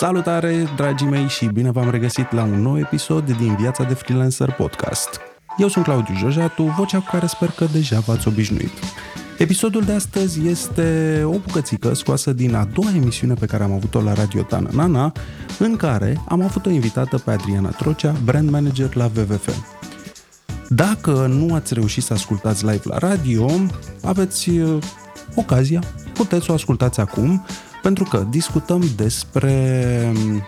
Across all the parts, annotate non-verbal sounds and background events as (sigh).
Salutare, dragii mei, și bine v-am regăsit la un nou episod din Viața de Freelancer Podcast. Eu sunt Claudiu Jojatu, vocea cu care sper că deja v-ați obișnuit. Episodul de astăzi este o bucățică scoasă din a doua emisiune pe care am avut-o la Radio Tana Nana, în care am avut o invitată pe Adriana Trocea, brand manager la WWF. Dacă nu ați reușit să ascultați live la radio, aveți uh, ocazia, puteți o ascultați acum, pentru că discutăm despre um,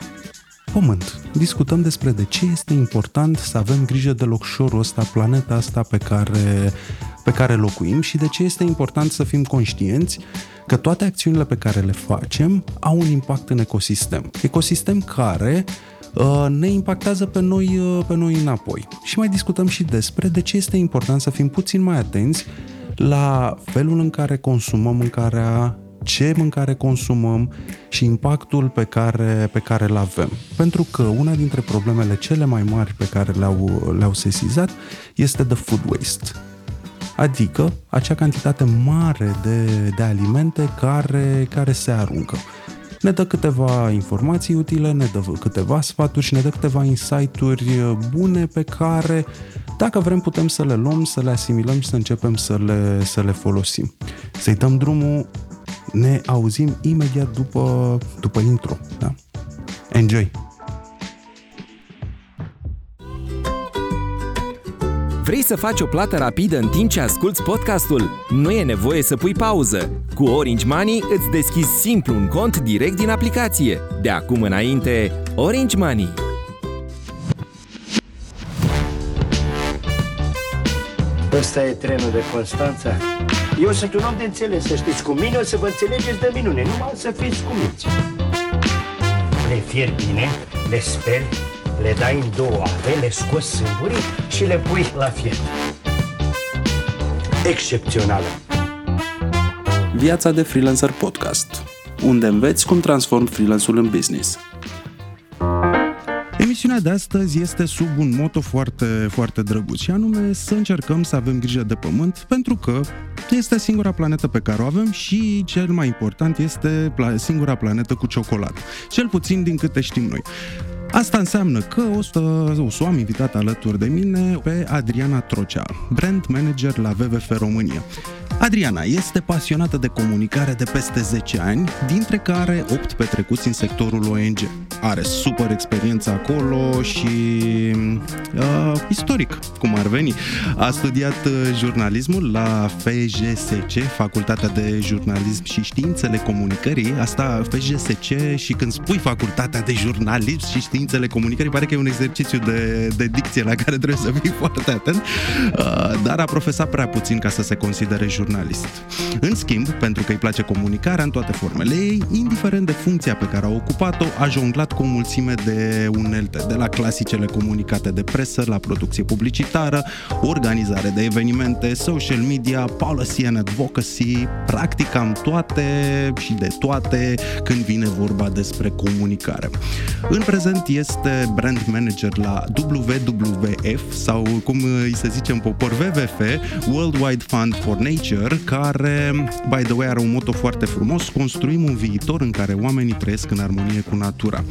pământ. Discutăm despre de ce este important să avem grijă de locșorul ăsta, planeta asta pe care, pe care locuim și de ce este important să fim conștienți că toate acțiunile pe care le facem au un impact în ecosistem. Ecosistem care uh, ne impactează pe noi, uh, pe noi înapoi. Și mai discutăm și despre de ce este important să fim puțin mai atenți la felul în care consumăm mâncarea, ce mâncare consumăm și impactul pe care, pe care îl avem. Pentru că una dintre problemele cele mai mari pe care le-au, le-au sesizat este the food waste. Adică acea cantitate mare de, de alimente care, care se aruncă. Ne dă câteva informații utile, ne dă câteva sfaturi și ne dă câteva insight-uri bune pe care, dacă vrem, putem să le luăm, să le asimilăm și să începem să le, să le folosim. Să-i dăm drumul ne auzim imediat după, după intro. Da? Enjoy! Vrei să faci o plată rapidă în timp ce asculti podcastul? Nu e nevoie să pui pauză. Cu Orange Money îți deschizi simplu un cont direct din aplicație. De acum înainte, Orange Money. Ăsta e trenul de Constanța. Eu sunt un om de înțeles, să știți. Cu mine o să vă înțelegeți de minune, numai să fiți cuminți. Le fier bine, le speli, le dai în două ave, le scoți sâmburii și le pui la fier. Excepțională. Viața de freelancer podcast, unde înveți cum transform freelance-ul în business. Emisiunea de astăzi este sub un moto foarte, foarte drăguț și anume să încercăm să avem grijă de pământ pentru că este singura planetă pe care o avem și cel mai important este singura planetă cu ciocolată. Cel puțin din câte știm noi. Asta înseamnă că o să, o să o am invitat alături de mine pe Adriana Trocea, brand manager la WWF România. Adriana este pasionată de comunicare de peste 10 ani, dintre care 8 petrecuți în sectorul ONG. Are super experiență acolo și uh, istoric, cum ar veni. A studiat uh, jurnalismul la FJSC, Facultatea de Jurnalism și Științele Comunicării. Asta FJSC și când spui Facultatea de Jurnalism și Științele Comunicării, pare că e un exercițiu de, de dicție la care trebuie să fii (laughs) foarte atent, uh, dar a profesat prea puțin ca să se considere jurnalist jurnalist. În schimb, pentru că îi place comunicarea în toate formele ei, indiferent de funcția pe care a ocupat-o, a jonglat cu o mulțime de unelte, de la clasicele comunicate de presă, la producție publicitară, organizare de evenimente, social media, policy and advocacy, practic am toate și de toate când vine vorba despre comunicare. În prezent este brand manager la WWF sau cum îi se zice în popor WWF, Worldwide Fund for Nature, Future, care, by the way, are un moto foarte frumos, construim un viitor în care oamenii trăiesc în armonie cu natura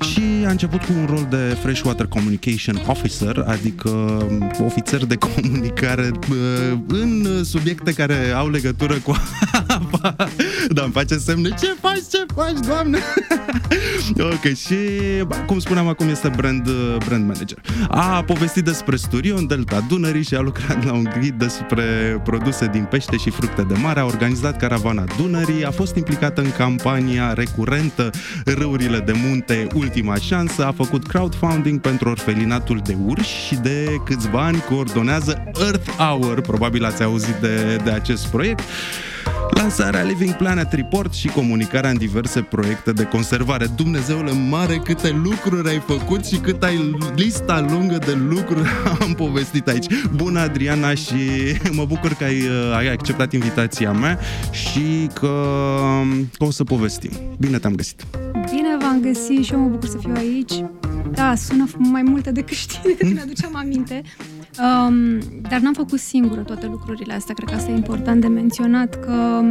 și a început cu un rol de Freshwater Communication Officer, adică um, ofițer de (laughs) comunicare uh, în subiecte care au legătură cu apa. Da, îmi face semne, ce faci, ce faci, doamne? (laughs) ok, și cum spuneam acum este brand, uh, brand manager. A povestit despre studio în Delta Dunării și a lucrat la un ghid despre produse din pește și fructe de mare, a organizat caravana Dunării, a fost implicată în campania recurentă Râurile de Munte Ultima ultima șansă, a făcut crowdfunding pentru orfelinatul de urși și de câțiva ani coordonează Earth Hour, probabil ați auzit de, de acest proiect. Lansarea Living Planet Report și comunicarea în diverse proiecte de conservare. Dumnezeule mare câte lucruri ai făcut și cât ai lista lungă de lucruri (laughs) am povestit aici. Bună Adriana și mă bucur că ai, ai acceptat invitația mea și că, că o să povestim. Bine te-am găsit! Bine v-am găsit și eu mă bucur să fiu aici. Da, sună mai multe decât știi, când (laughs) aduceam aminte. Um, dar n-am făcut singură toate lucrurile astea. Cred că asta e important de menționat, că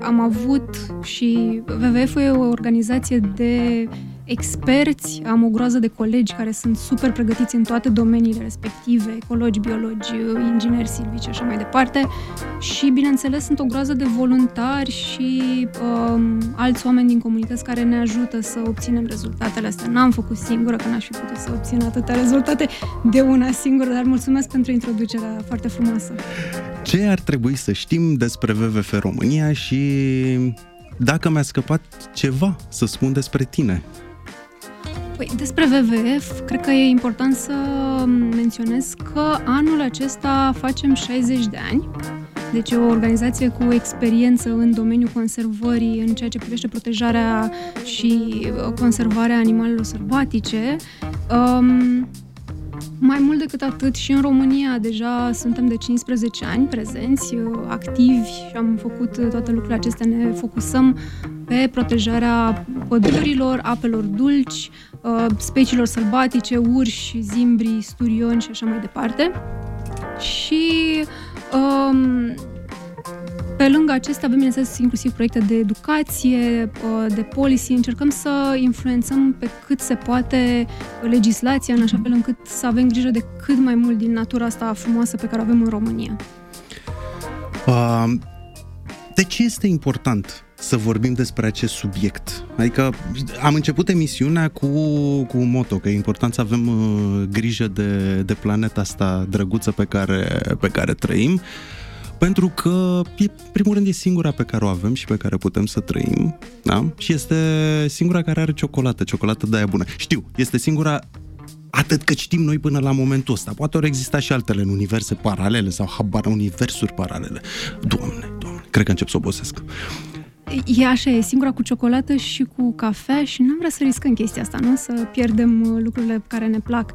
am avut și WWF e o organizație de experți, am o groază de colegi care sunt super pregătiți în toate domeniile respective, ecologi, biologi, ingineri silvici și așa mai departe. Și, bineînțeles, sunt o groază de voluntari și um, alți oameni din comunități care ne ajută să obținem rezultatele astea. N-am făcut singură, că n-aș fi putut să obțin atâtea rezultate de una singură, dar mulțumesc pentru introducerea foarte frumoasă. Ce ar trebui să știm despre WWF România și dacă mi-a scăpat ceva să spun despre tine? Păi, despre WWF, cred că e important să menționez că anul acesta facem 60 de ani. Deci e o organizație cu experiență în domeniul conservării, în ceea ce privește protejarea și conservarea animalelor sălbatice. Um, mai mult decât atât, și în România deja suntem de 15 ani prezenți, activi și am făcut toate lucrurile acestea. Ne focusăm pe protejarea pădurilor, apelor dulci, uh, speciilor sălbatice, urși, zimbri, sturioni și așa mai departe. Și um, pe lângă acestea avem, bineînțeles, inclusiv proiecte de educație, uh, de policy. Încercăm să influențăm pe cât se poate legislația, în așa fel încât să avem grijă de cât mai mult din natura asta frumoasă pe care o avem în România. Uh, de ce este important să vorbim despre acest subiect. Adică am început emisiunea cu, cu un moto, că e important să avem uh, grijă de, de planeta asta drăguță pe care, pe care trăim, pentru că, e, primul rând, e singura pe care o avem și pe care putem să trăim, da? Și este singura care are ciocolată, ciocolată de aia bună. Știu, este singura atât cât știm noi până la momentul ăsta. Poate ori exista și altele în universe paralele sau habar universuri paralele. Doamne, doamne, cred că încep să obosesc. E așa, e singura cu ciocolată și cu cafea și nu vrea să riscăm chestia asta, nu? Să pierdem uh, lucrurile care ne plac.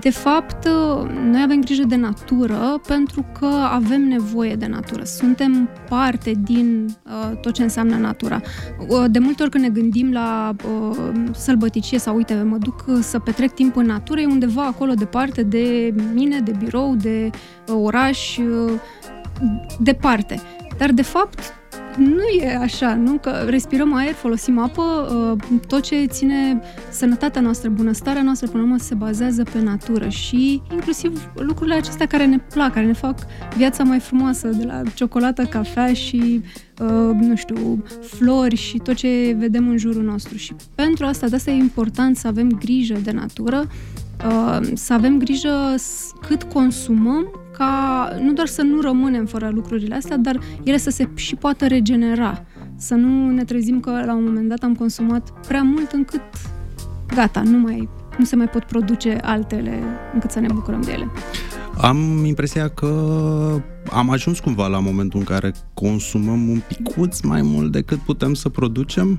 De fapt, uh, noi avem grijă de natură pentru că avem nevoie de natură. Suntem parte din uh, tot ce înseamnă natura. Uh, de multe ori când ne gândim la uh, sălbăticie sau, uite, mă duc să petrec timp în natură, e undeva acolo departe de mine, de birou, de uh, oraș, uh, departe. Dar, de fapt, nu e așa, nu? Că respirăm aer, folosim apă, uh, tot ce ține sănătatea noastră, bunăstarea noastră, până la urmă, se bazează pe natură și inclusiv lucrurile acestea care ne plac, care ne fac viața mai frumoasă, de la ciocolată, cafea și, uh, nu știu, flori și tot ce vedem în jurul nostru. Și pentru asta, de asta e important să avem grijă de natură, uh, să avem grijă cât consumăm ca nu doar să nu rămânem fără lucrurile astea, dar ele să se și poată regenera. Să nu ne trezim că la un moment dat am consumat prea mult încât gata, nu mai nu se mai pot produce altele încât să ne bucurăm de ele. Am impresia că am ajuns cumva la momentul în care consumăm un picuț mai mult decât putem să producem.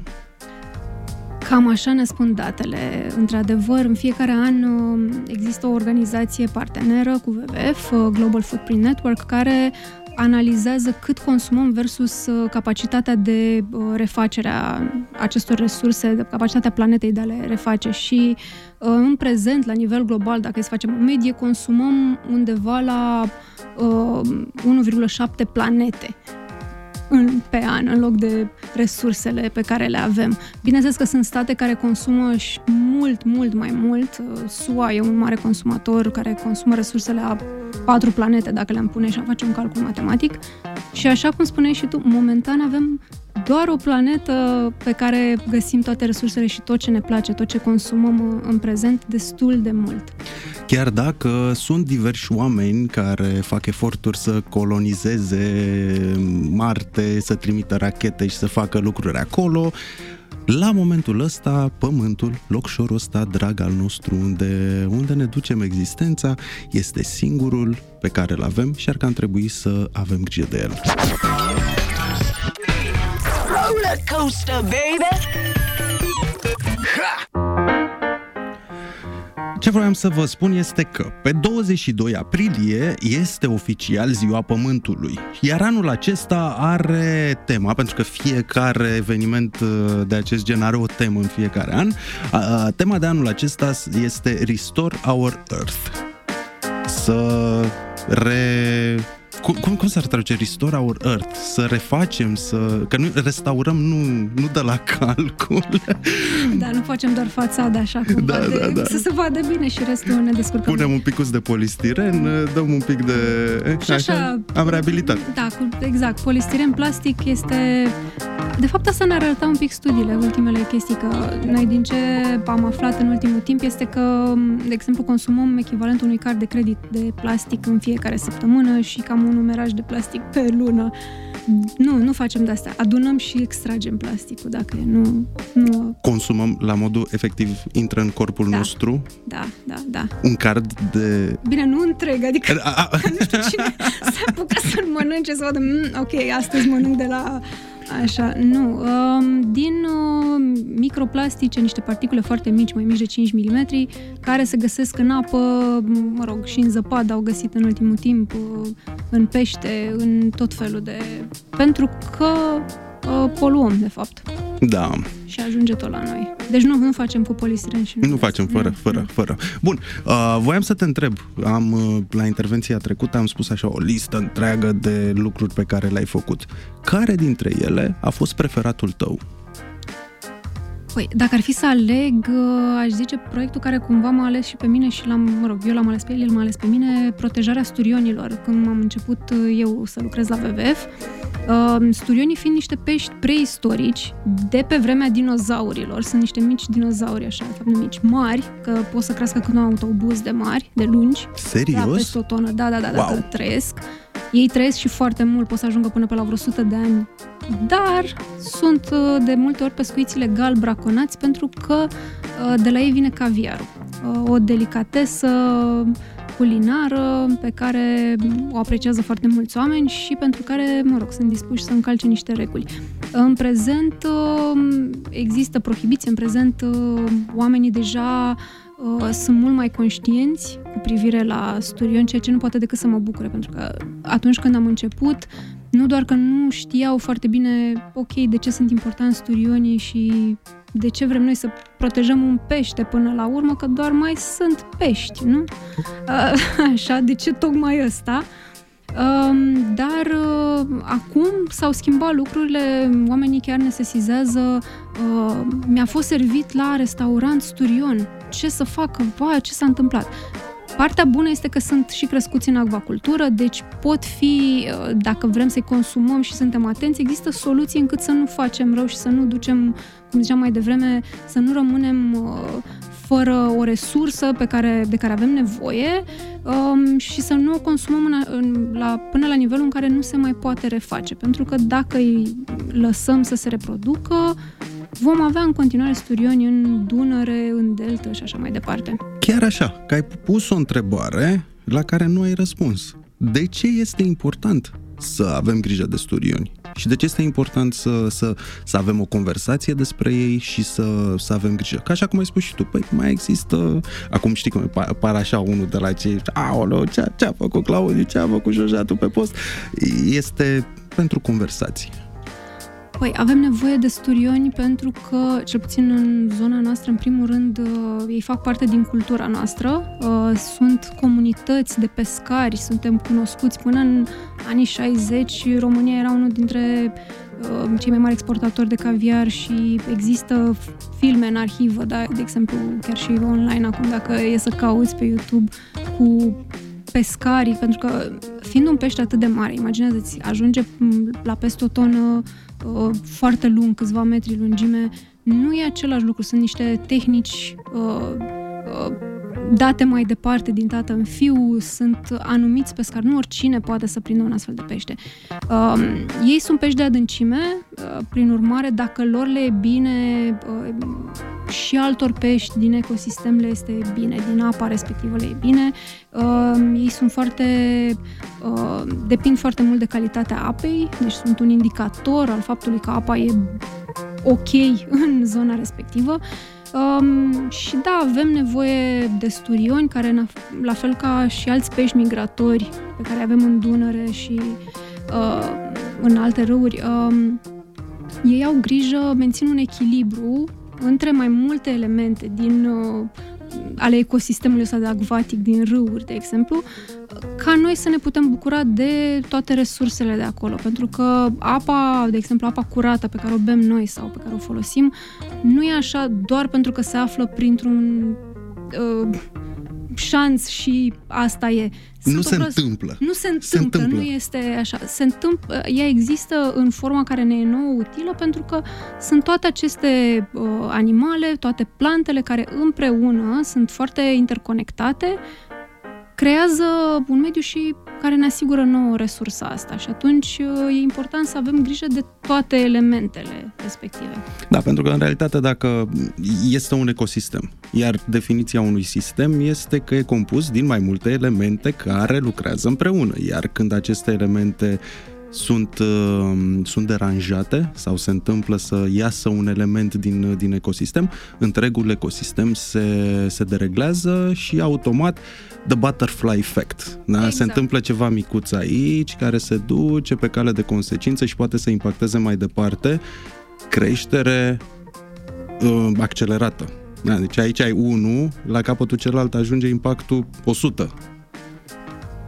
Cam așa ne spun datele. Într-adevăr, în fiecare an uh, există o organizație parteneră cu WWF, uh, Global Footprint Network, care analizează cât consumăm versus uh, capacitatea de refacere a acestor resurse, capacitatea planetei de a le reface și în prezent, la nivel global, dacă să facem o medie, consumăm undeva la 1,7 planete în, pe an, în loc de resursele pe care le avem. Bineînțeles că sunt state care consumă și mult, mult mai mult. SUA e un mare consumator care consumă resursele a patru planete, dacă le-am pune și am face un calcul matematic. Și așa cum spuneai și tu, momentan avem doar o planetă pe care găsim toate resursele și tot ce ne place, tot ce consumăm în prezent, destul de mult. Chiar dacă sunt diversi oameni care fac eforturi să colonizeze Marte, să trimită rachete și să facă lucruri acolo, la momentul ăsta, pământul, locșorul ăsta drag al nostru, unde, unde ne ducem existența, este singurul pe care îl avem și ar că am trebui să avem grijă de el. Roller coaster, baby! Ce vreau să vă spun este că pe 22 aprilie este oficial Ziua Pământului, iar anul acesta are tema, pentru că fiecare eveniment uh, de acest gen are o temă în fiecare an. Tema de anul acesta este Restore Our Earth să re cum, cum, cum s-ar traduce? Restore our Earth. Să refacem, să... Că nu restaurăm nu, nu de la calcul. (laughs) Da, nu facem doar fațada așa cum da, poate, da, da. să se vadă bine și restul ne descurcăm. Punem un pic de polistiren, dăm un pic de... Și așa, așa am reabilitat. Da, cu, exact. Polistiren plastic este... De fapt, asta ne arăta un pic studiile, ultimele chestii, că noi din ce am aflat în ultimul timp este că, de exemplu, consumăm echivalentul unui card de credit de plastic în fiecare săptămână și cam un numeraj de plastic pe lună. Nu, nu facem de asta. Adunăm și extragem plasticul, dacă e. Nu, nu... Consumăm la modul efectiv, intră în corpul da. nostru. Da, da, da. Un card de... Bine, nu întreg, adică a, a... (laughs) nu știu cine s-a apucat să-l mănânce, să vadă, mm, ok, astăzi mănânc de la Așa, nu. Um, din uh, microplastice, niște particule foarte mici, mai mici de 5 mm, care se găsesc în apă, mă rog, și în zăpadă au găsit în ultimul timp, uh, în pește, în tot felul de... Pentru că uh, poluăm, de fapt. Da. Și ajunge tot la noi. Deci nu, nu facem cu polistiren și nu, nu facem fără, nu, fără, nu. fără. Bun, uh, voiam să te întreb, am uh, la intervenția trecută am spus așa o listă întreagă de lucruri pe care le-ai făcut. Care dintre ele a fost preferatul tău? Păi, dacă ar fi să aleg, uh, aș zice proiectul care cumva m-a ales și pe mine și l-am, mă rog, eu l-am ales pe el, el m-a ales pe mine, protejarea sturionilor, când am început uh, eu să lucrez la WWF. Uh, sturionii fiind niște pești preistorici, de pe vremea dinozaurilor, sunt niște mici dinozauri, așa, de fapt mici, mari, că pot să crească când un autobuz de mari, de lungi. Serios? Da, peste o tonă, da, da, da, wow. da, trăiesc. Ei trăiesc și foarte mult, pot să ajungă până pe la vreo 100 de ani, dar sunt uh, de multe ori pescuiți legal braconați pentru că uh, de la ei vine caviarul. Uh, o delicatesă culinară pe care o apreciază foarte mulți oameni și pentru care, mă rog, sunt dispuși să încalce niște reguli. În prezent există prohibiție, în prezent oamenii deja uh, sunt mult mai conștienți cu privire la sturion, ceea ce nu poate decât să mă bucure, pentru că atunci când am început, nu doar că nu știau foarte bine, ok, de ce sunt importanți sturionii și de ce vrem noi să protejăm un pește până la urmă, că doar mai sunt pești, nu? Uh, (laughs) așa, de ce tocmai ăsta? Um, dar uh, acum s-au schimbat lucrurile, oamenii chiar ne sesizează. Uh, mi-a fost servit la restaurant Sturion. Ce să facă? Ba, ce s-a întâmplat? Partea bună este că sunt și crescuți în acvacultură, deci pot fi, uh, dacă vrem să-i consumăm și suntem atenți, există soluții încât să nu facem rău și să nu ducem, cum ziceam mai devreme, să nu rămânem uh, fără o resursă pe care, de care avem nevoie um, și să nu o consumăm în, în, la, până la nivelul în care nu se mai poate reface. Pentru că dacă îi lăsăm să se reproducă, vom avea în continuare sturioni în Dunăre, în Delta și așa mai departe. Chiar așa, că ai pus o întrebare la care nu ai răspuns. De ce este important să avem grijă de sturioni? Și de ce este important să, să, să avem o conversație despre ei și să, să avem grijă? Ca așa cum ai spus și tu, păi mai există, acum știi cum par așa unul de la cei, aoleo, ce, ce a făcut Claudiu, ce a făcut Jojatul pe post? Este pentru conversații. Păi avem nevoie de sturioni pentru că, cel puțin în zona noastră, în primul rând, uh, ei fac parte din cultura noastră. Uh, sunt comunități de pescari, suntem cunoscuți până în anii 60. România era unul dintre uh, cei mai mari exportatori de caviar și există filme în arhivă, da? de exemplu, chiar și online acum, dacă e să cauți pe YouTube cu pescarii, pentru că fiind un pește atât de mare, imaginează-ți, ajunge la peste o tonă uh, foarte lung, câțiva metri lungime, nu e același lucru, sunt niște tehnici uh, uh, date mai departe din tată în fiu, sunt anumiți pescari, nu oricine poate să prindă un astfel de pește. Uh, ei sunt pești de adâncime, uh, prin urmare, dacă lor le e bine, uh, și altor pești din ecosistem le este bine, din apa respectivă le e bine. Uh, ei sunt foarte, uh, depind foarte mult de calitatea apei, deci sunt un indicator al faptului că apa e ok (laughs) în zona respectivă. Um, și da, avem nevoie de sturioni care, la fel ca și alți pești migratori pe care avem în Dunăre și uh, în alte râuri, um, ei au grijă, mențin un echilibru între mai multe elemente din uh, ale ecosistemului ăsta de acvatic din râuri, de exemplu, ca noi să ne putem bucura de toate resursele de acolo. Pentru că apa, de exemplu, apa curată pe care o bem noi sau pe care o folosim, nu e așa doar pentru că se află printr-un uh, șanț și asta e. Sunt nu se prost... întâmplă. Nu se întâmplă, se întâmplă, nu este așa. Se întâmplă, ea există în forma care ne e nouă utilă pentru că sunt toate aceste uh, animale, toate plantele care împreună sunt foarte interconectate, creează un mediu și care ne asigură nouă resursa asta și atunci uh, e important să avem grijă de toate elementele respective. Da, pentru că în realitate dacă este un ecosistem, iar definiția unui sistem este că e compus din mai multe elemente care lucrează împreună, iar când aceste elemente sunt, uh, sunt deranjate sau se întâmplă să iasă un element din, din ecosistem, întregul ecosistem se, se dereglează și automat the butterfly effect. Da? Exact. Se întâmplă ceva micuț aici care se duce pe cale de consecințe și poate să impacteze mai departe creștere uh, accelerată. Da, deci aici ai 1, la capătul celălalt ajunge impactul 100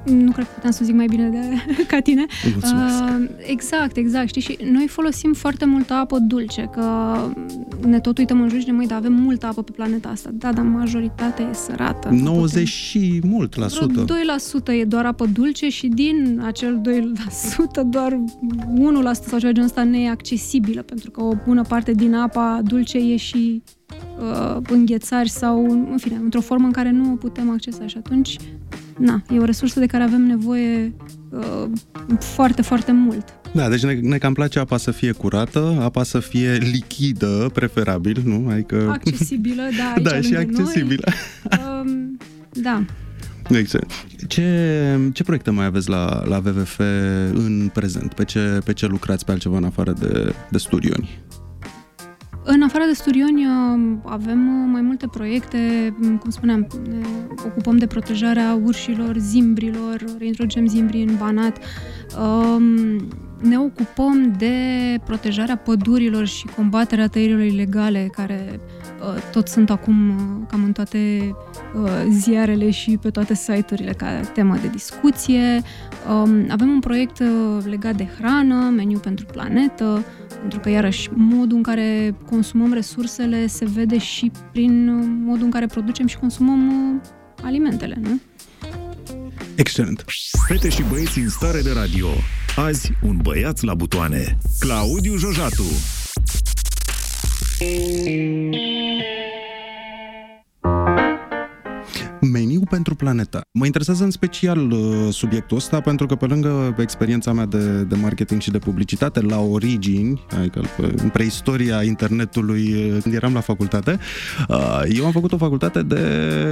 nu cred că puteam să zic mai bine de, (laughs) ca tine. Uh, exact, exact. Știi, și noi folosim foarte multă apă dulce, că ne tot uităm în jur și ne mai da, avem multă apă pe planeta asta. Da, dar majoritatea e sărată. 90 și mult la sută. 2% e doar apă dulce și din acel 2% doar 1% sau ceva genul ăsta ne e accesibilă, pentru că o bună parte din apa dulce e și uh, înghețari sau, în fine, într-o formă în care nu o putem accesa și atunci na, e o resursă de care avem nevoie uh, foarte, foarte mult. Da, deci ne, ne cam place apa să fie curată, apa să fie lichidă, preferabil, nu? Adică... Accesibilă, da, (laughs) Da, și accesibilă. Noi. Um, da. Exact. Ce, ce proiecte mai aveți la, la WWF în prezent? Pe ce, pe ce lucrați pe altceva în afară de, de studioni? În afară de studioni uh, avem uh, mai multe proiecte, mm, cum spuneam, ne ocupăm de protejarea urșilor, zimbrilor, reintroducem zimbrii în Banat, um, ne ocupăm de protejarea pădurilor și combaterea tăierilor ilegale, care uh, tot sunt acum cam în toate ziarele și pe toate site-urile ca temă de discuție. Um, avem un proiect legat de hrană, meniu pentru planetă, pentru că, iarăși, modul în care consumăm resursele se vede și prin modul în care producem și consumăm uh, alimentele, nu? Excelent! Fete și băieți în stare de radio. Azi, un băiat la butoane. Claudiu Jojatu. thank you pentru planeta. Mă interesează în special uh, subiectul ăsta pentru că pe lângă experiența mea de, de marketing și de publicitate la origini, adică în preistoria internetului când eram la facultate, uh, eu am făcut o facultate de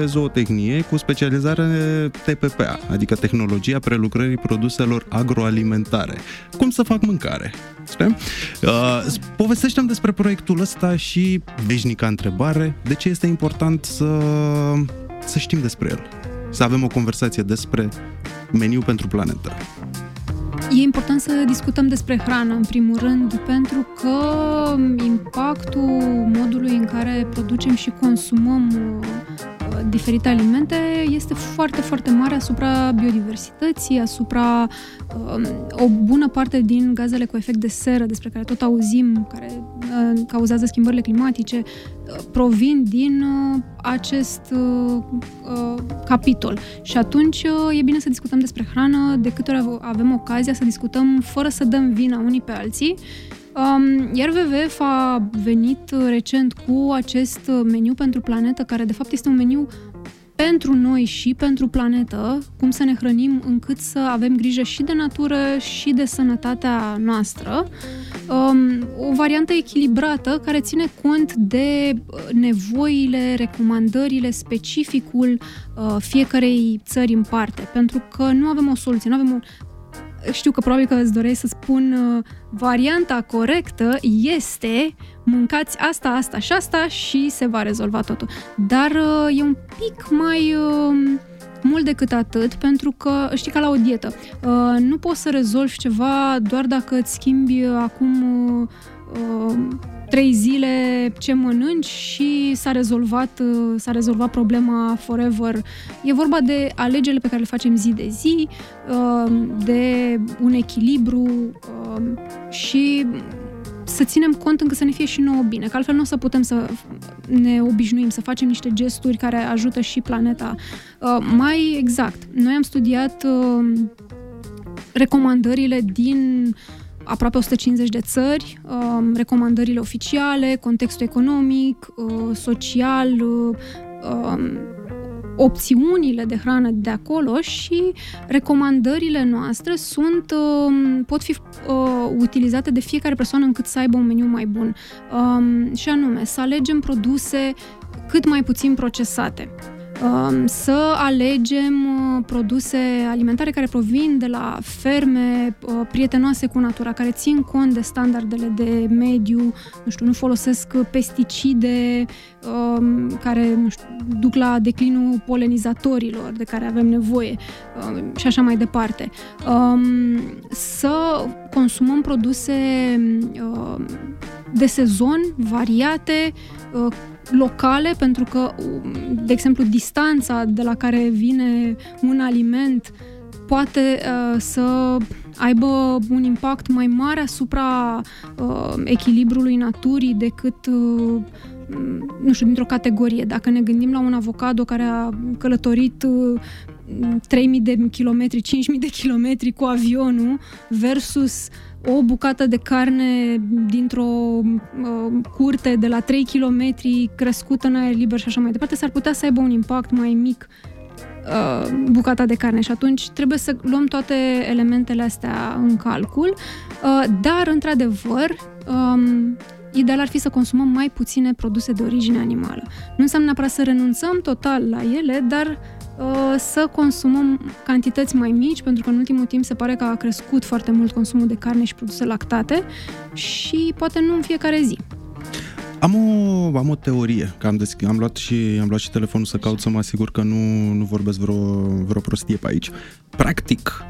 zootehnie cu specializare TPPA, adică tehnologia prelucrării produselor agroalimentare. Cum să fac mâncare? Spune? Uh, povestește despre proiectul ăsta și veșnica întrebare, de ce este important să să știm despre el. Să avem o conversație despre meniu pentru planetă. E important să discutăm despre hrană, în primul rând, pentru că impactul modului în care producem și consumăm uh, diferite alimente este foarte, foarte mare asupra biodiversității, asupra um, o bună parte din gazele cu efect de seră, despre care tot auzim, care uh, cauzează schimbările climatice, uh, provin din acest capitol. Și atunci e bine să discutăm despre hrană, de câte ori avem ocazia să discutăm fără să dăm vina unii pe alții Um, iar WWF a venit recent cu acest meniu pentru planetă, care de fapt este un meniu pentru noi și pentru planetă, cum să ne hrănim încât să avem grijă și de natură și de sănătatea noastră. Um, o variantă echilibrată care ține cont de nevoile, recomandările, specificul uh, fiecarei țări în parte, pentru că nu avem o soluție, nu avem un știu că probabil că îți doreai să spun uh, varianta corectă este mâncați asta, asta și asta și se va rezolva totul. Dar uh, e un pic mai uh, mult decât atât, pentru că știi ca la o dietă. Uh, nu poți să rezolvi ceva doar dacă îți schimbi acum uh, trei zile ce mănânci și s-a rezolvat, uh, s-a rezolvat problema forever. E vorba de alegerile pe care le facem zi de zi, uh, de un echilibru uh, și să ținem cont încă să ne fie și nouă bine, că altfel nu o să putem să ne obișnuim, să facem niște gesturi care ajută și planeta. Mai exact, noi am studiat recomandările din aproape 150 de țări, um, recomandările oficiale, contextul economic, uh, social, uh, um, opțiunile de hrană de acolo și recomandările noastre sunt, um, pot fi uh, utilizate de fiecare persoană încât să aibă un meniu mai bun. Și anume, să alegem produse cât mai puțin procesate să alegem uh, produse alimentare care provin de la ferme uh, prietenoase cu natura, care țin cont de standardele de mediu, nu știu, nu folosesc pesticide um, care nu știu, duc la declinul polenizatorilor de care avem nevoie um, și așa mai departe. Um, să consumăm produse de sezon, variate, uh, locale, pentru că, de exemplu, distanța de la care vine un aliment poate uh, să aibă un impact mai mare asupra uh, echilibrului naturii decât uh, nu știu, dintr-o categorie. Dacă ne gândim la un avocado care a călătorit uh, 3000 de kilometri, 5000 de kilometri cu avionul versus o bucată de carne dintr-o uh, curte de la 3 km crescută în aer liber și așa mai departe, s-ar putea să aibă un impact mai mic uh, bucata de carne și atunci trebuie să luăm toate elementele astea în calcul, uh, dar într-adevăr um, ideal ar fi să consumăm mai puține produse de origine animală. Nu înseamnă neapărat să renunțăm total la ele, dar Uh, să consumăm cantități mai mici, pentru că în ultimul timp se pare că a crescut foarte mult consumul de carne și produse lactate și poate nu în fiecare zi. Am o, am o teorie, că am, desch- am, luat și, am luat și telefonul să caut să mă asigur că nu, nu vorbesc vreo, vreo prostie pe aici. Practic,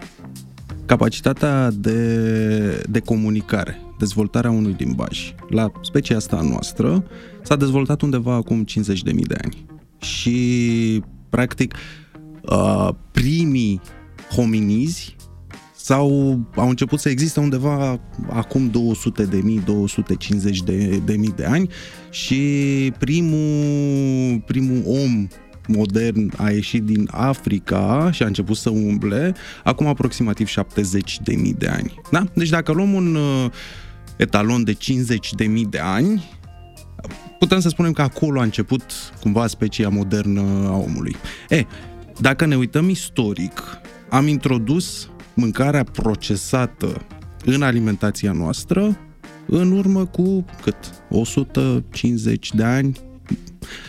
capacitatea de, de comunicare, dezvoltarea unui limbaj, la specia asta noastră, s-a dezvoltat undeva acum 50.000 de ani. Și, practic, uh, primii hominizi sau au început să existe undeva acum 200 de mii, 250 de, de mii de ani și primul, primul om modern a ieșit din Africa și a început să umble acum aproximativ 70 de mii de ani. Da? Deci dacă luăm un uh, etalon de 50 de mii de ani, putem să spunem că acolo a început cumva specia modernă a omului. E, dacă ne uităm istoric, am introdus mâncarea procesată în alimentația noastră în urmă cu cât? 150 de ani?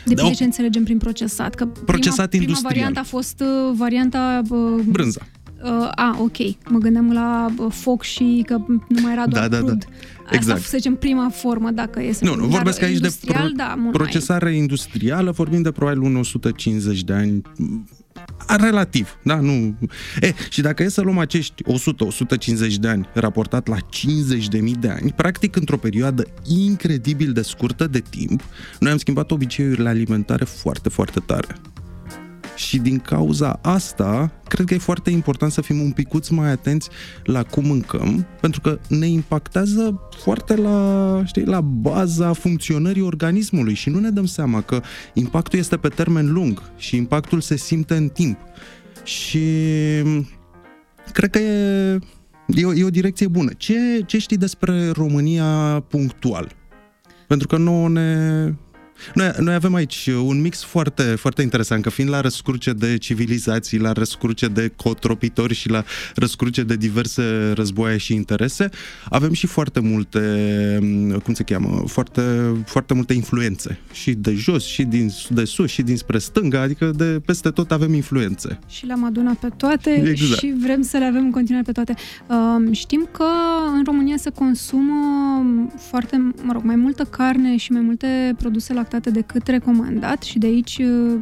Depinde de ce înțelegem prin procesat. Că procesat prima, industrial. Prima variantă a fost uh, varianta... Uh, Brânza. Uh, a, ok. Mă gândeam la uh, foc și că nu mai era doar da, da, crud. Da. Exact. Asta, să zicem, prima formă, dacă e să Nu, nu, vorbesc aici de pro- da, procesare mai... industrială, vorbim de probabil 150 de ani relativ, da, nu... E, și dacă e să luăm acești 100-150 de ani raportat la 50.000 de ani, practic într-o perioadă incredibil de scurtă de timp, noi am schimbat obiceiurile alimentare foarte, foarte tare. Și din cauza asta, cred că e foarte important să fim un picuț mai atenți la cum mâncăm, pentru că ne impactează foarte la, știi, la baza funcționării organismului și nu ne dăm seama că impactul este pe termen lung și impactul se simte în timp. Și cred că e, e, o, e o direcție bună. Ce, ce știi despre România punctual? Pentru că nouă ne, noi, noi avem aici un mix foarte, foarte interesant, că fiind la răscruce de civilizații, la răscruce de cotropitori și la răscruce de diverse războaie și interese, avem și foarte multe, cum se cheamă, foarte, foarte multe influențe. Și de jos, și din, de sus, și dinspre stânga, adică de peste tot avem influențe. Și le-am adunat pe toate exact. și vrem să le avem în continuare pe toate. Um, știm că în România se consumă foarte, mă rog, mai multă carne și mai multe produse lactate lactate decât recomandat și de aici uh,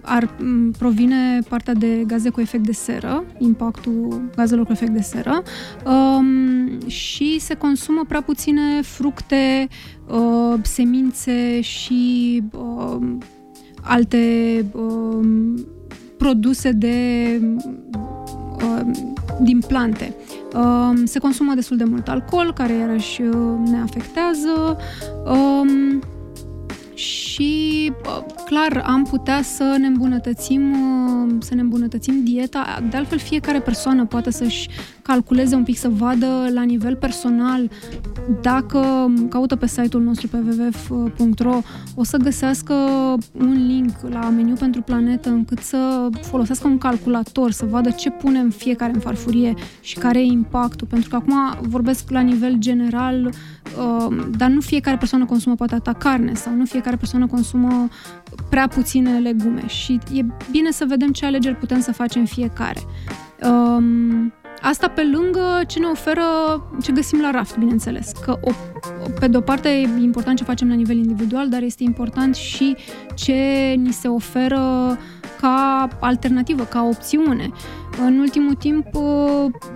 ar provine partea de gaze cu efect de seră, impactul gazelor cu efect de seră, um, și se consumă prea puține fructe, uh, semințe și uh, alte uh, produse de uh, din plante. Uh, se consumă destul de mult alcool, care iarăși uh, ne afectează. Uh, și clar am putea să ne îmbunătățim să ne îmbunătățim dieta. De altfel, fiecare persoană poate să-și calculeze un pic, să vadă la nivel personal dacă caută pe site-ul nostru pe www.ro o să găsească un link la meniu pentru planetă încât să folosească un calculator, să vadă ce punem fiecare în farfurie și care e impactul. Pentru că acum vorbesc la nivel general, uh, dar nu fiecare persoană consumă poate atâta carne sau nu fiecare persoană consumă prea puține legume și e bine să vedem ce alegeri putem să facem fiecare. Um, Asta pe lângă ce ne oferă, ce găsim la raft, bineînțeles. Că o, pe de o parte e important ce facem la nivel individual, dar este important și ce ni se oferă ca alternativă, ca opțiune. În ultimul timp,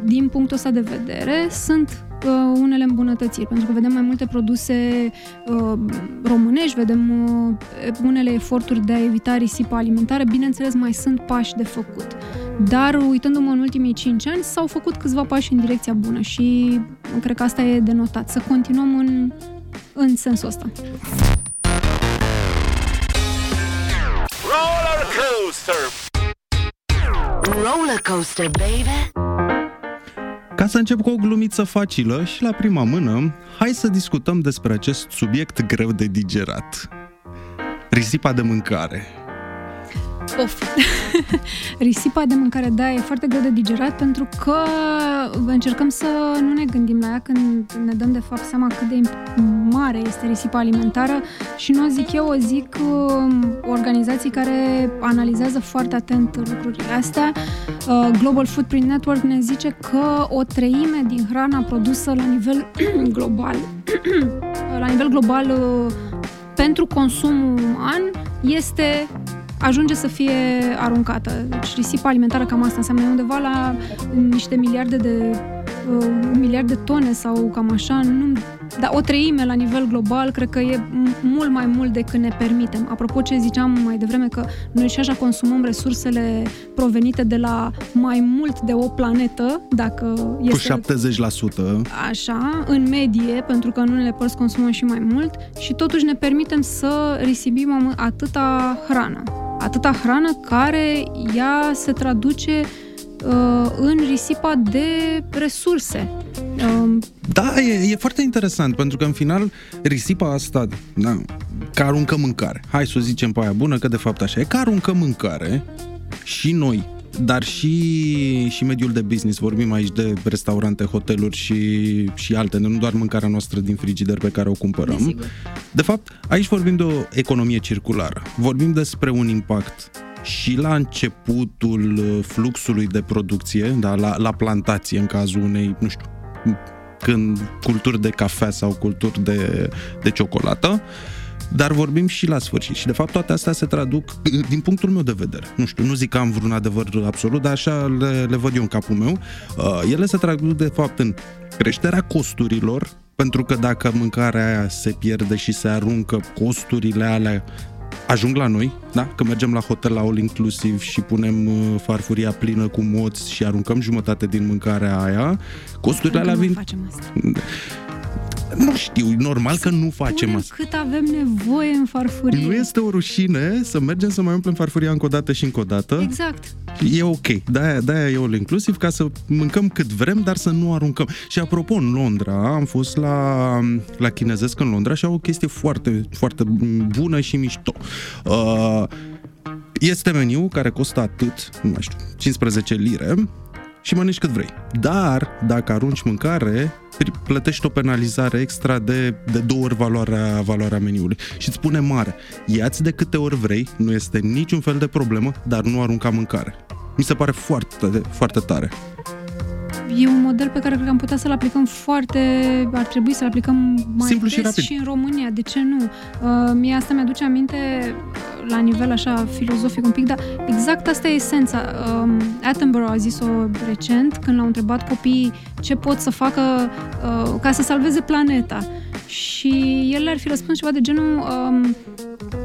din punctul ăsta de vedere, sunt uh, unele îmbunătățiri, pentru că vedem mai multe produse uh, românești, vedem uh, unele eforturi de a evita risipa alimentară, bineînțeles mai sunt pași de făcut. Dar uitându-mă în ultimii 5 ani, s-au făcut câțiva pași în direcția bună și cred că asta e de notat, să continuăm în, în sensul ăsta. Roller coaster! Roller coaster, baby! Ca să încep cu o glumiță facilă și la prima mână, hai să discutăm despre acest subiect greu de digerat. Risipa de mâncare. Of. (laughs) Risipa de mâncare, da, e foarte greu de digerat pentru că încercăm să nu ne gândim la ea când ne dăm de fapt seama cât de mare este risipa alimentară și nu o zic eu, o zic um, organizații care analizează foarte atent lucrurile astea. Uh, Global Footprint Network ne zice că o treime din hrana produsă la nivel (clears throat) global (clears throat) la nivel global uh, pentru consumul uman este ajunge să fie aruncată. Deci risipa alimentară cam asta înseamnă undeva la niște miliarde de uh, un miliard de tone sau cam așa, nu, dar o treime la nivel global cred că e mult mai mult decât ne permitem. Apropo ce ziceam mai devreme că noi și așa consumăm resursele provenite de la mai mult de o planetă, dacă este... Cu 70%. Așa, în medie, pentru că în unele părți consumăm și mai mult și totuși ne permitem să risipim atâta hrană atâta hrană care ea se traduce uh, în risipa de resurse. Uh, da, e, e foarte interesant, pentru că în final risipa asta, da, că aruncă mâncare. Hai să o zicem pe aia bună, că de fapt așa e, că aruncă mâncare și noi dar și, și mediul de business. Vorbim aici de restaurante, hoteluri și, și alte, nu doar mâncarea noastră din frigider pe care o cumpărăm. Desigur. De fapt, aici vorbim de o economie circulară. Vorbim despre un impact și la începutul fluxului de producție, da, la, la plantație în cazul unei, nu știu, când culturi de cafea sau culturi de, de ciocolată, uh, dar vorbim și la sfârșit. Și de fapt toate astea se traduc, din punctul meu de vedere, nu știu, nu zic că am vreun adevăr absolut, dar așa le, le văd eu în capul meu, uh, ele se traduc de fapt în creșterea costurilor, pentru că dacă mâncarea aia se pierde și se aruncă, costurile alea ajung la noi, da? Că mergem la hotel la all inclusiv și punem uh, farfuria plină cu moți și aruncăm jumătate din mâncarea aia, costurile alea vin... Facem asta. Nu știu, normal că nu facem Spune asta. cât avem nevoie în farfurie. Nu este o rușine să mergem să mai umplem farfuria încă o dată și încă o dată. Exact. E ok. De-aia, de-aia e all inclusiv ca să mâncăm cât vrem, dar să nu aruncăm. Și apropo, în Londra, am fost la, la chinezesc în Londra și au o chestie foarte, foarte bună și mișto. Uh, este meniu care costă atât, nu mai știu, 15 lire și mănânci cât vrei. Dar, dacă arunci mâncare, plătești o penalizare extra de, de două ori valoarea, valoarea meniului. Și îți spune mare, ia-ți de câte ori vrei, nu este niciun fel de problemă, dar nu arunca mâncare. Mi se pare foarte, foarte tare. E un model pe care cred că am putea să-l aplicăm foarte, ar trebui să-l aplicăm mai Simplu des și, rapid. și în România. De ce nu? Uh, mie asta mi-aduce aminte la nivel așa filozofic un pic, dar exact asta e esența. Um, Attenborough a zis-o recent când l-au întrebat copiii ce pot să facă uh, ca să salveze planeta. Și el ar fi răspuns ceva de genul um,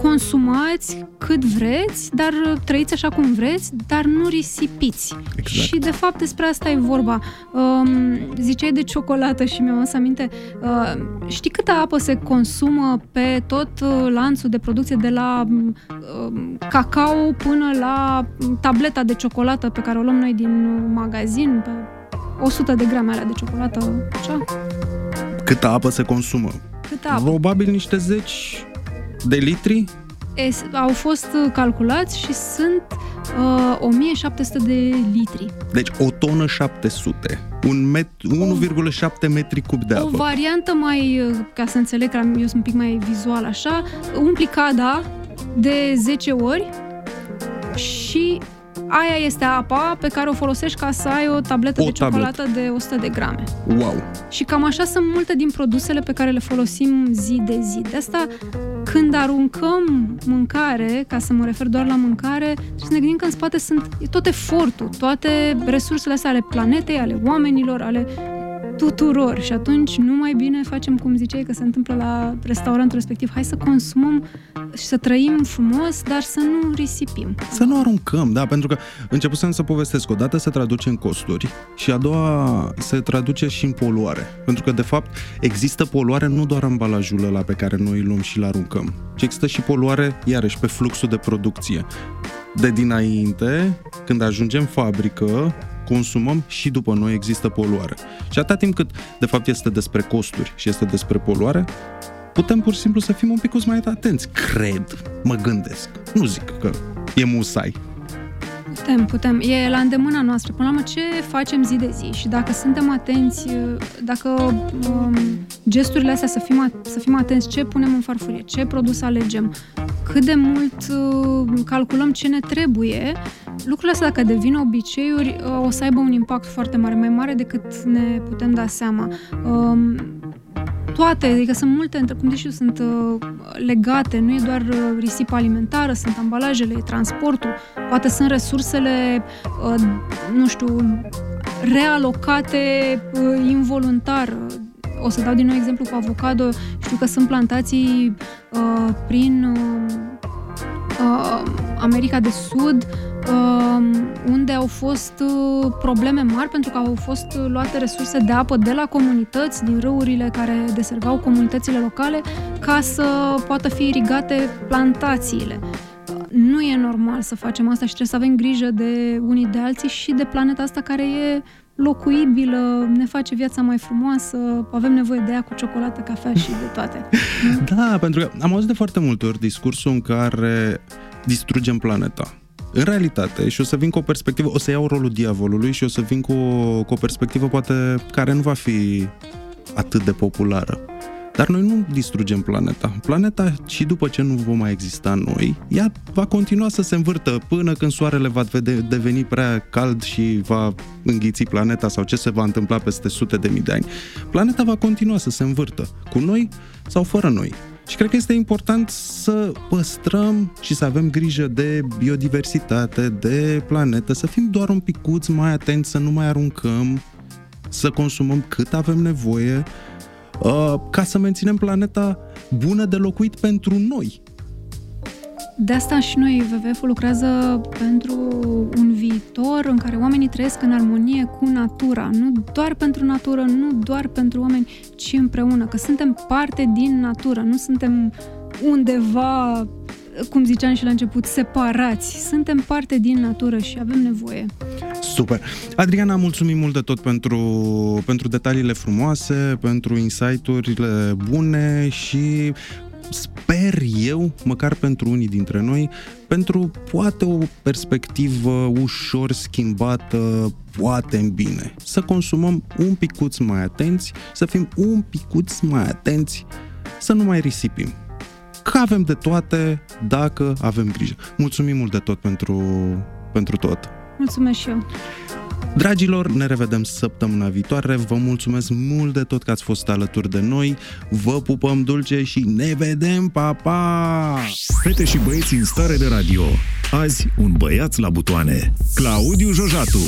consumați cât vreți, dar trăiți așa cum vreți, dar nu risipiți. Exact. Și de fapt despre asta e vorba. Um, ziceai de ciocolată și mi-am adus aminte. Uh, știi câtă apă se consumă pe tot uh, lanțul de producție de la uh, cacao până la tableta de ciocolată pe care o luăm noi din magazin, pe 100 de grame alea de ciocolată, așa? Câtă apă se consumă? Câtă apă? Probabil niște zeci de litri? Es, au fost uh, calculați și sunt uh, 1700 de litri. Deci o tonă 700. Un met, 1,7 metri cub de O apă. variantă mai, uh, ca să înțeleg, că am- eu sunt un pic mai vizual așa, umpli cada de 10 ori și aia este apa pe care o folosești ca să ai o tabletă O de tabletă. ciocolată de 100 de grame. Wow! Și cam așa sunt multe din produsele pe care le folosim zi de zi. De asta, când aruncăm mâncare, ca să mă refer doar la mâncare, trebuie să ne gândim că în spate sunt e tot efortul, toate resursele astea ale planetei, ale oamenilor, ale tuturor. Și atunci nu mai bine facem cum ziceai că se întâmplă la restaurantul respectiv. Hai să consumăm și să trăim frumos, dar să nu risipim. Să nu aruncăm, da, pentru că începusem să povestesc, odată se traduce în costuri și a doua se traduce și în poluare. Pentru că, de fapt, există poluare nu doar ambalajul ăla pe care noi îl luăm și îl aruncăm, ci există și poluare, iarăși, pe fluxul de producție. De dinainte, când ajungem în fabrică, consumăm și după noi există poluare. Și atâta timp cât, de fapt, este despre costuri și este despre poluare, putem pur și simplu să fim un pic mai atenți. Cred, mă gândesc. Nu zic că e musai. Putem, putem. E la îndemâna noastră. Până la urmă, ce facem zi de zi? Și dacă suntem atenți, dacă um, gesturile astea să fim, a- să fim atenți, ce punem în farfurie, ce produs alegem, cât de mult uh, calculăm ce ne trebuie, lucrurile astea, dacă devin obiceiuri, uh, o să aibă un impact foarte mare, mai mare decât ne putem da seama. Um, toate, adică sunt multe, între- cum zici eu, sunt uh, legate, nu e doar uh, risipa alimentară, sunt ambalajele, e transportul, poate sunt resursele, uh, nu știu, realocate uh, involuntar. O să dau din nou exemplu cu avocado. Știu că sunt plantații uh, prin uh, uh, America de Sud uh, unde au fost uh, probleme mari pentru că au fost uh, luate resurse de apă de la comunități, din râurile care deserveau comunitățile locale, ca să poată fi irigate plantațiile. Uh, Nu e normal să facem asta și trebuie să avem grijă de unii de alții și de planeta asta care e locuibilă, ne face viața mai frumoasă, avem nevoie de ea cu ciocolată, cafea și de toate. (laughs) Da, pentru că am auzit de foarte multe ori discursul în care distrugem planeta. În realitate, și o să vin cu o perspectivă, o să iau rolul diavolului și o să vin cu o, cu o perspectivă poate care nu va fi atât de populară. Dar noi nu distrugem planeta. Planeta, și după ce nu vom mai exista noi, ea va continua să se învârtă până când soarele va vede- deveni prea cald și va înghiți planeta sau ce se va întâmpla peste sute de mii de ani. Planeta va continua să se învârtă, cu noi sau fără noi. Și cred că este important să păstrăm și să avem grijă de biodiversitate, de planetă, să fim doar un picuț mai atenți, să nu mai aruncăm, să consumăm cât avem nevoie, uh, ca să menținem planeta bună de locuit pentru noi. De asta și noi, WWF-ul lucrează pentru un viitor în care oamenii trăiesc în armonie cu natura. Nu doar pentru natură, nu doar pentru oameni, ci împreună. Că suntem parte din natură, nu suntem undeva, cum ziceam și la început, separați. Suntem parte din natură și avem nevoie. Super. Adriana, mulțumim mult de tot pentru, pentru detaliile frumoase, pentru insight-urile bune și sper eu, măcar pentru unii dintre noi, pentru poate o perspectivă ușor schimbată, poate în bine. Să consumăm un picuț mai atenți, să fim un picuț mai atenți, să nu mai risipim. Că avem de toate dacă avem grijă. Mulțumim mult de tot pentru, pentru tot. Mulțumesc și eu! Dragilor, ne revedem săptămâna viitoare. Vă mulțumesc mult de tot că ați fost alături de noi. Vă pupăm dulce și ne vedem, pa, pa! Fete și băieți în stare de radio. Azi, un băiat la butoane. Claudiu Jojatu.